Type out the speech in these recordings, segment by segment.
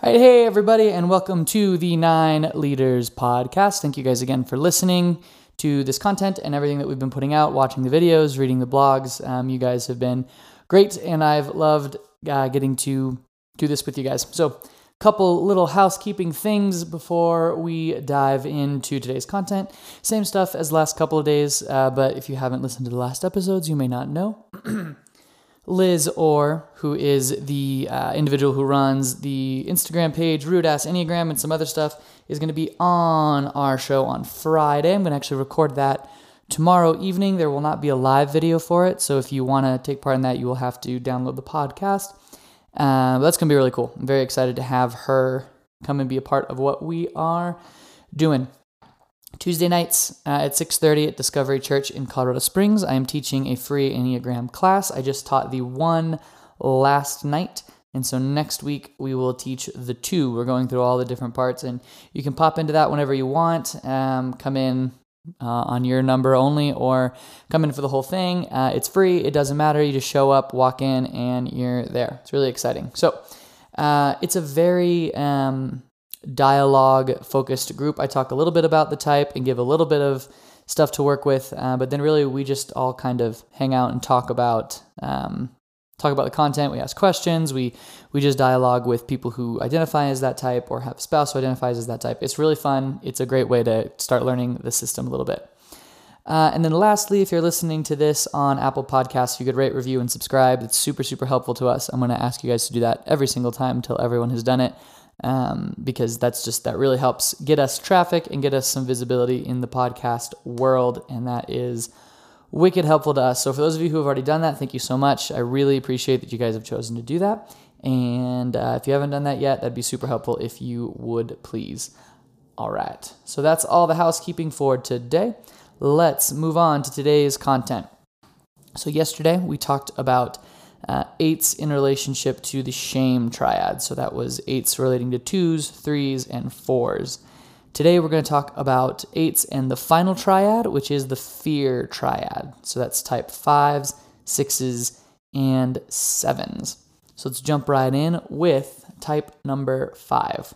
All right, hey everybody, and welcome to the Nine Leaders Podcast. Thank you guys again for listening to this content and everything that we've been putting out, watching the videos, reading the blogs. Um, you guys have been great, and I've loved uh, getting to do this with you guys. So, couple little housekeeping things before we dive into today's content. Same stuff as last couple of days, uh, but if you haven't listened to the last episodes, you may not know. Liz Orr, who is the uh, individual who runs the Instagram page, Rude Ass Enneagram, and some other stuff, is going to be on our show on Friday. I'm going to actually record that tomorrow evening. There will not be a live video for it, so if you want to take part in that, you will have to download the podcast. Uh, that's going to be really cool. I'm very excited to have her come and be a part of what we are doing. Tuesday nights uh, at 6:30 at Discovery Church in Colorado Springs. I am teaching a free Enneagram class. I just taught the one last night, and so next week we will teach the two. We're going through all the different parts, and you can pop into that whenever you want. Um, come in uh, on your number only, or come in for the whole thing. Uh, it's free. It doesn't matter. You just show up, walk in, and you're there. It's really exciting. So uh, it's a very um, dialogue focused group. I talk a little bit about the type and give a little bit of stuff to work with, uh, but then really we just all kind of hang out and talk about um, talk about the content. We ask questions. We we just dialogue with people who identify as that type or have a spouse who identifies as that type. It's really fun. It's a great way to start learning the system a little bit. Uh, and then lastly, if you're listening to this on Apple Podcasts, you could rate, review, and subscribe. It's super, super helpful to us. I'm going to ask you guys to do that every single time until everyone has done it um, because that's just that really helps get us traffic and get us some visibility in the podcast world, and that is wicked helpful to us. So for those of you who have already done that, thank you so much. I really appreciate that you guys have chosen to do that. And uh, if you haven't done that yet, that'd be super helpful if you would please. All right. So that's all the housekeeping for today. Let's move on to today's content. So yesterday we talked about uh, eights in relationship to the shame triad. So that was eights relating to twos, threes, and fours. Today we're going to talk about eights and the final triad, which is the fear triad. So that's type fives, sixes, and sevens. So let's jump right in with type number five.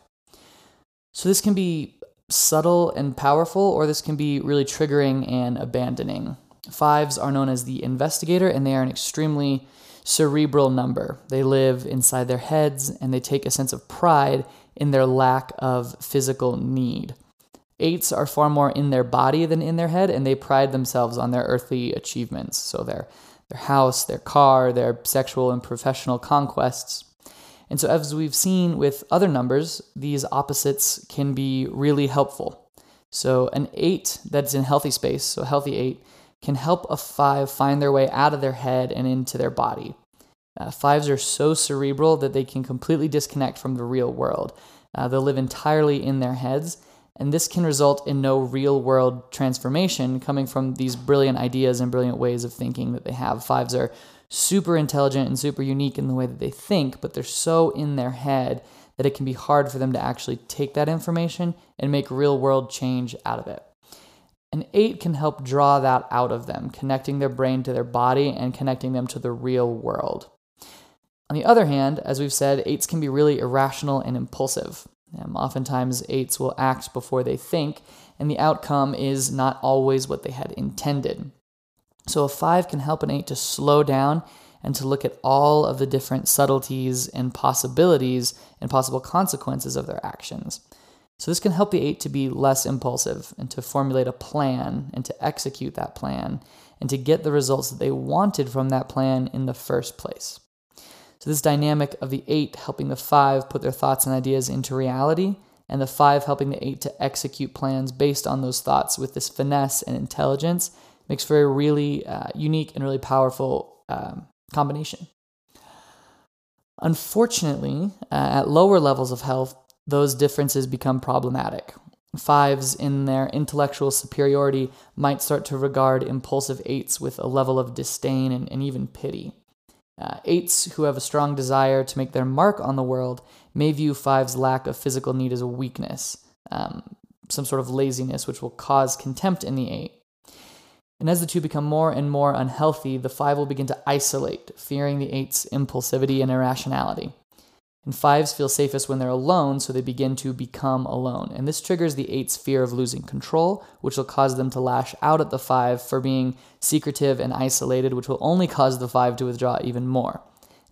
So this can be subtle and powerful, or this can be really triggering and abandoning. Fives are known as the investigator, and they are an extremely cerebral number. They live inside their heads and they take a sense of pride in their lack of physical need. Eights are far more in their body than in their head, and they pride themselves on their earthly achievements. So their their house, their car, their sexual and professional conquests. And so, as we've seen with other numbers, these opposites can be really helpful. So, an eight that's in healthy space, so healthy eight, can help a five find their way out of their head and into their body. Uh, fives are so cerebral that they can completely disconnect from the real world. Uh, they'll live entirely in their heads, and this can result in no real world transformation coming from these brilliant ideas and brilliant ways of thinking that they have. Fives are super intelligent and super unique in the way that they think, but they're so in their head that it can be hard for them to actually take that information and make real world change out of it. An eight can help draw that out of them, connecting their brain to their body and connecting them to the real world. On the other hand, as we've said, eights can be really irrational and impulsive. Um, oftentimes, eights will act before they think, and the outcome is not always what they had intended. So, a five can help an eight to slow down and to look at all of the different subtleties and possibilities and possible consequences of their actions. So, this can help the eight to be less impulsive and to formulate a plan and to execute that plan and to get the results that they wanted from that plan in the first place. So, this dynamic of the eight helping the five put their thoughts and ideas into reality, and the five helping the eight to execute plans based on those thoughts with this finesse and intelligence makes for a really uh, unique and really powerful um, combination. Unfortunately, uh, at lower levels of health, those differences become problematic. Fives, in their intellectual superiority, might start to regard impulsive eights with a level of disdain and, and even pity. Uh, eights who have a strong desire to make their mark on the world may view fives' lack of physical need as a weakness, um, some sort of laziness, which will cause contempt in the eight. And as the two become more and more unhealthy, the five will begin to isolate, fearing the eight's impulsivity and irrationality. And fives feel safest when they're alone, so they begin to become alone. And this triggers the eight's fear of losing control, which will cause them to lash out at the five for being secretive and isolated, which will only cause the five to withdraw even more.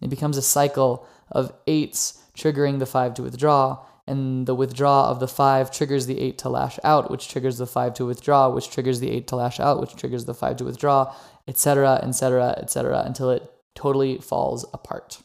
And it becomes a cycle of eights triggering the five to withdraw, and the withdraw of the five triggers the eight to lash out, which triggers the five to withdraw, which triggers the eight to lash out, which triggers the five to withdraw, etc., etc., etc., until it totally falls apart.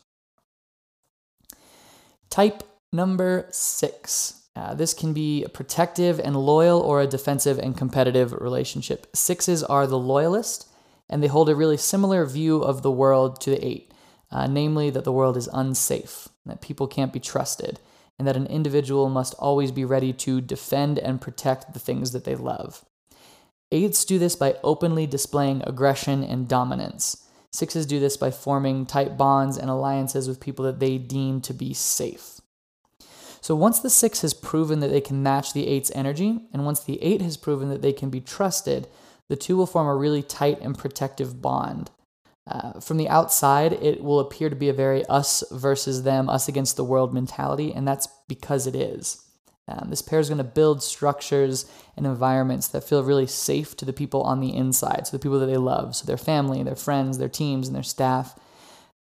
Type number six. Uh, this can be a protective and loyal or a defensive and competitive relationship. Sixes are the loyalist, and they hold a really similar view of the world to the eight, uh, namely that the world is unsafe, that people can't be trusted, and that an individual must always be ready to defend and protect the things that they love. Eights do this by openly displaying aggression and dominance. Sixes do this by forming tight bonds and alliances with people that they deem to be safe. So once the six has proven that they can match the eight's energy, and once the eight has proven that they can be trusted, the two will form a really tight and protective bond. Uh, from the outside, it will appear to be a very us versus them, us against the world mentality, and that's because it is. Um, this pair is going to build structures and environments that feel really safe to the people on the inside, so the people that they love, so their family, their friends, their teams, and their staff.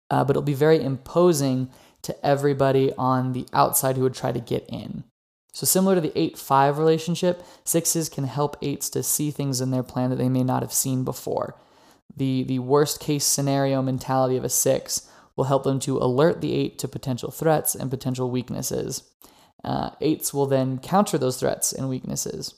Uh, but it'll be very imposing to everybody on the outside who would try to get in. So, similar to the 8 5 relationship, sixes can help eights to see things in their plan that they may not have seen before. The, the worst case scenario mentality of a six will help them to alert the eight to potential threats and potential weaknesses. Uh, eights will then counter those threats and weaknesses.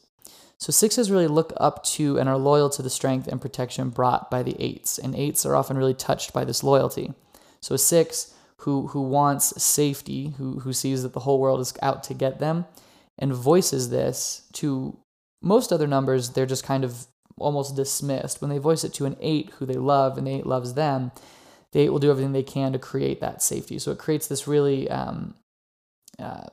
So sixes really look up to and are loyal to the strength and protection brought by the eights, and eights are often really touched by this loyalty. So a six who who wants safety, who who sees that the whole world is out to get them, and voices this to most other numbers, they're just kind of almost dismissed. When they voice it to an eight who they love and the eight loves them, the eight will do everything they can to create that safety. So it creates this really um, uh,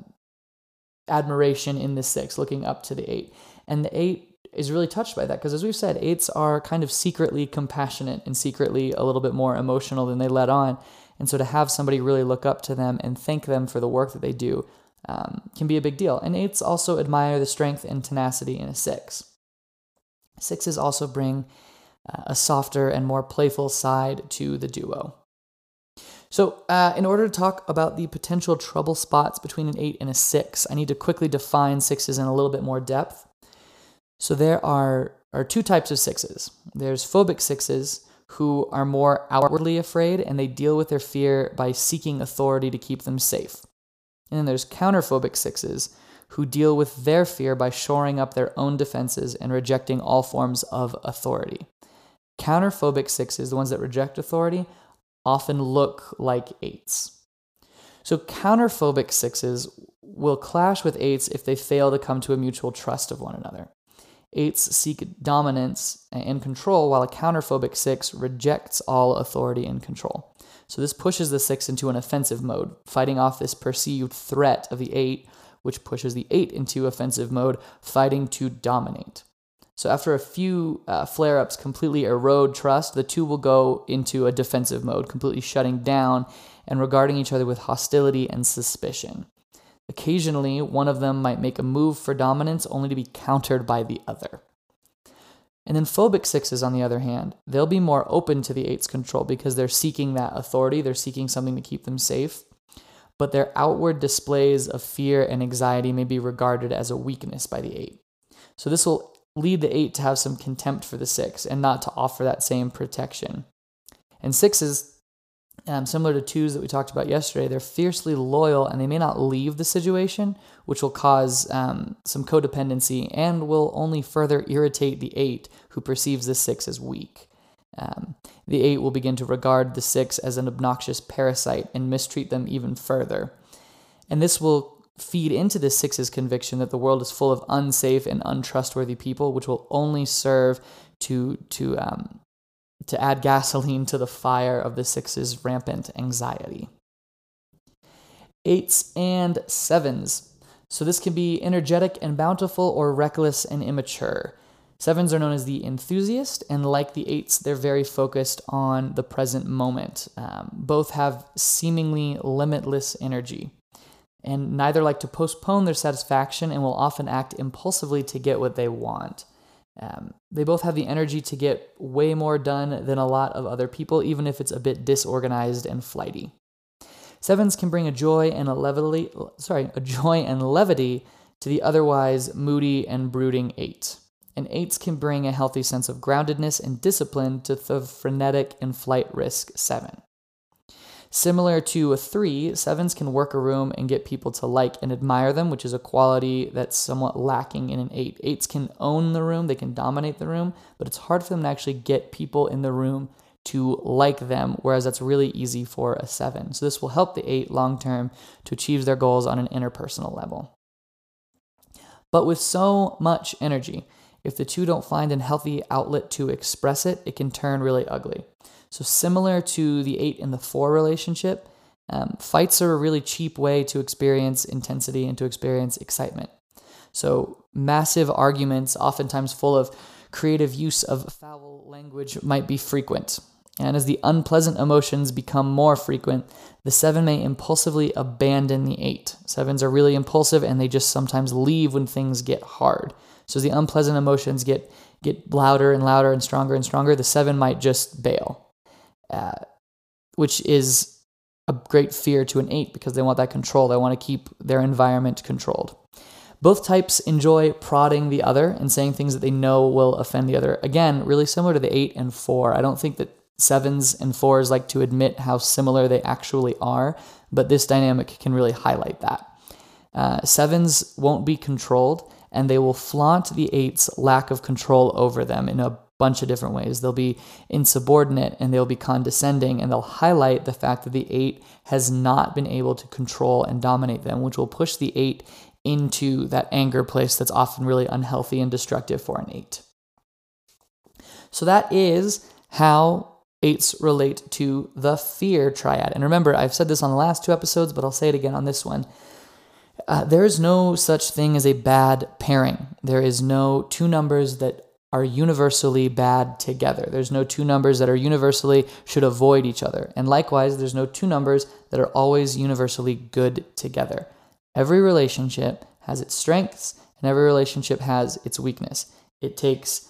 admiration in the six, looking up to the eight. And the eight is really touched by that because, as we've said, eights are kind of secretly compassionate and secretly a little bit more emotional than they let on. And so to have somebody really look up to them and thank them for the work that they do um, can be a big deal. And eights also admire the strength and tenacity in a six. Sixes also bring uh, a softer and more playful side to the duo. So, uh, in order to talk about the potential trouble spots between an 8 and a 6, I need to quickly define sixes in a little bit more depth. So, there are, are two types of sixes there's phobic sixes who are more outwardly afraid and they deal with their fear by seeking authority to keep them safe. And then there's counterphobic sixes who deal with their fear by shoring up their own defenses and rejecting all forms of authority. Counterphobic sixes, the ones that reject authority, often look like eights. So counterphobic sixes will clash with eights if they fail to come to a mutual trust of one another. Eights seek dominance and control, while a counterphobic six rejects all authority and control. So this pushes the six into an offensive mode, fighting off this perceived threat of the eight, which pushes the eight into offensive mode, fighting to dominate. So after a few uh, flare ups completely erode trust, the two will go into a defensive mode, completely shutting down and regarding each other with hostility and suspicion. Occasionally, one of them might make a move for dominance only to be countered by the other. And then phobic sixes, on the other hand, they'll be more open to the eight's control because they're seeking that authority, they're seeking something to keep them safe. But their outward displays of fear and anxiety may be regarded as a weakness by the eight. So this will lead the eight to have some contempt for the six and not to offer that same protection. And sixes, um, similar to twos that we talked about yesterday, they're fiercely loyal and they may not leave the situation, which will cause um, some codependency and will only further irritate the eight who perceives the six as weak. Um, the eight will begin to regard the six as an obnoxious parasite and mistreat them even further. And this will feed into the six's conviction that the world is full of unsafe and untrustworthy people, which will only serve to to um, to add gasoline to the fire of the six's rampant anxiety. Eights and sevens. So this can be energetic and bountiful or reckless and immature. Sevens are known as the enthusiast, and like the eights, they're very focused on the present moment. Um, both have seemingly limitless energy. And neither like to postpone their satisfaction and will often act impulsively to get what they want. Um, they both have the energy to get way more done than a lot of other people, even if it's a bit disorganized and flighty. Sevens can bring a joy and a levity, sorry, a joy and levity to the otherwise moody and brooding eight. And eights can bring a healthy sense of groundedness and discipline to the frenetic and flight risk seven. Similar to a three, sevens can work a room and get people to like and admire them, which is a quality that's somewhat lacking in an eight. Eights can own the room, they can dominate the room, but it's hard for them to actually get people in the room to like them, whereas that's really easy for a seven. So this will help the eight long term to achieve their goals on an interpersonal level. But with so much energy, if the two don't find a healthy outlet to express it, it can turn really ugly. So, similar to the eight and the four relationship, um, fights are a really cheap way to experience intensity and to experience excitement. So, massive arguments, oftentimes full of creative use of foul language, might be frequent. And as the unpleasant emotions become more frequent, the seven may impulsively abandon the eight. Sevens are really impulsive and they just sometimes leave when things get hard. So as the unpleasant emotions get get louder and louder and stronger and stronger, the seven might just bail uh, which is a great fear to an eight because they want that control. They want to keep their environment controlled. Both types enjoy prodding the other and saying things that they know will offend the other. Again, really similar to the eight and four. I don't think that sevens and fours like to admit how similar they actually are, but this dynamic can really highlight that. Uh, sevens won't be controlled, and they will flaunt the eight's lack of control over them in a bunch of different ways. They'll be insubordinate and they'll be condescending and they'll highlight the fact that the eight has not been able to control and dominate them, which will push the eight into that anger place that's often really unhealthy and destructive for an eight. So that is how eights relate to the fear triad. And remember, I've said this on the last two episodes, but I'll say it again on this one. Uh, there is no such thing as a bad pairing. There is no two numbers that are universally bad together. There's no two numbers that are universally should avoid each other. And likewise, there's no two numbers that are always universally good together. Every relationship has its strengths and every relationship has its weakness. It takes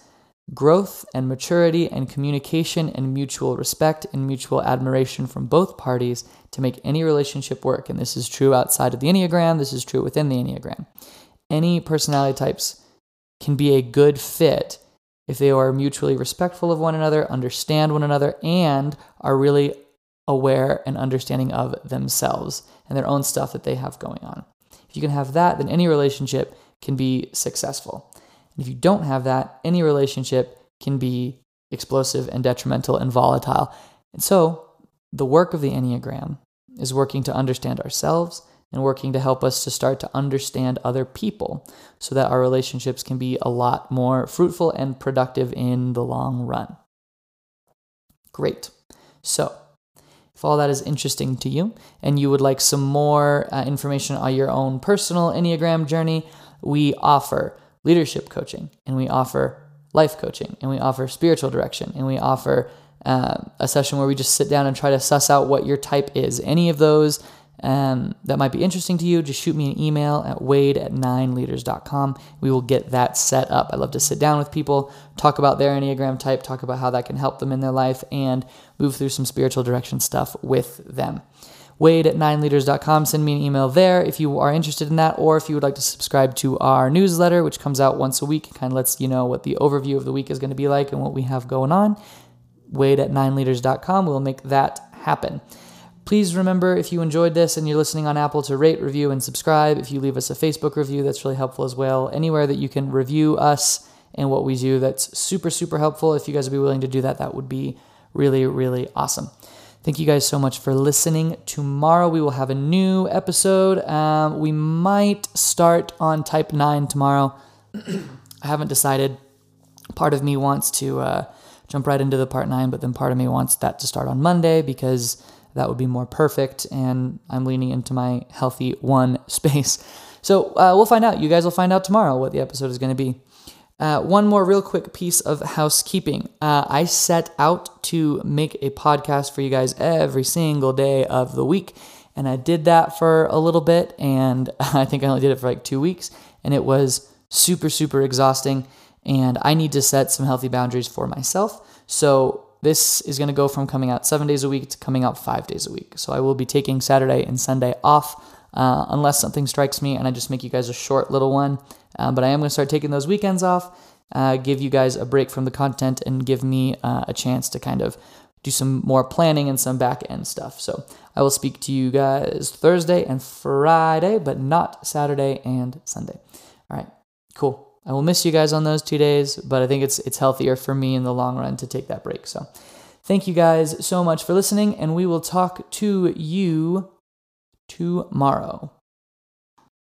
growth and maturity and communication and mutual respect and mutual admiration from both parties to make any relationship work. And this is true outside of the Enneagram, this is true within the Enneagram. Any personality types can be a good fit if they are mutually respectful of one another, understand one another, and are really aware and understanding of themselves and their own stuff that they have going on. If you can have that, then any relationship can be successful. If you don't have that, any relationship can be explosive and detrimental and volatile. And so, the work of the Enneagram is working to understand ourselves and working to help us to start to understand other people so that our relationships can be a lot more fruitful and productive in the long run. Great. So, if all that is interesting to you and you would like some more uh, information on your own personal Enneagram journey, we offer leadership coaching and we offer life coaching and we offer spiritual direction and we offer uh, a session where we just sit down and try to suss out what your type is. Any of those um, that might be interesting to you, just shoot me an email at wade at 9leaders.com. We will get that set up. I love to sit down with people, talk about their Enneagram type, talk about how that can help them in their life, and move through some spiritual direction stuff with them. Wade at 9leaders.com. Send me an email there if you are interested in that, or if you would like to subscribe to our newsletter, which comes out once a week, kind of lets you know what the overview of the week is going to be like and what we have going on. Wade at 9leaders.com. We'll make that happen. Please remember if you enjoyed this and you're listening on Apple to rate, review, and subscribe. If you leave us a Facebook review, that's really helpful as well. Anywhere that you can review us and what we do, that's super, super helpful. If you guys would be willing to do that, that would be really, really awesome. Thank you guys so much for listening. Tomorrow we will have a new episode. Um, we might start on Type 9 tomorrow. I haven't decided. Part of me wants to uh, jump right into the Part 9, but then part of me wants that to start on Monday because that would be more perfect. And I'm leaning into my healthy one space. So uh, we'll find out. You guys will find out tomorrow what the episode is going to be. Uh, one more real quick piece of housekeeping. Uh, I set out to make a podcast for you guys every single day of the week. And I did that for a little bit, and I think I only did it for like two weeks, and it was super, super exhausting. And I need to set some healthy boundaries for myself. So this is going to go from coming out seven days a week to coming out five days a week. So I will be taking Saturday and Sunday off uh, unless something strikes me and I just make you guys a short little one. Uh, but I am going to start taking those weekends off, uh, give you guys a break from the content, and give me uh, a chance to kind of do some more planning and some back end stuff. So I will speak to you guys Thursday and Friday, but not Saturday and Sunday. All right, cool. I will miss you guys on those two days, but I think it's it's healthier for me in the long run to take that break. So thank you guys so much for listening, and we will talk to you tomorrow.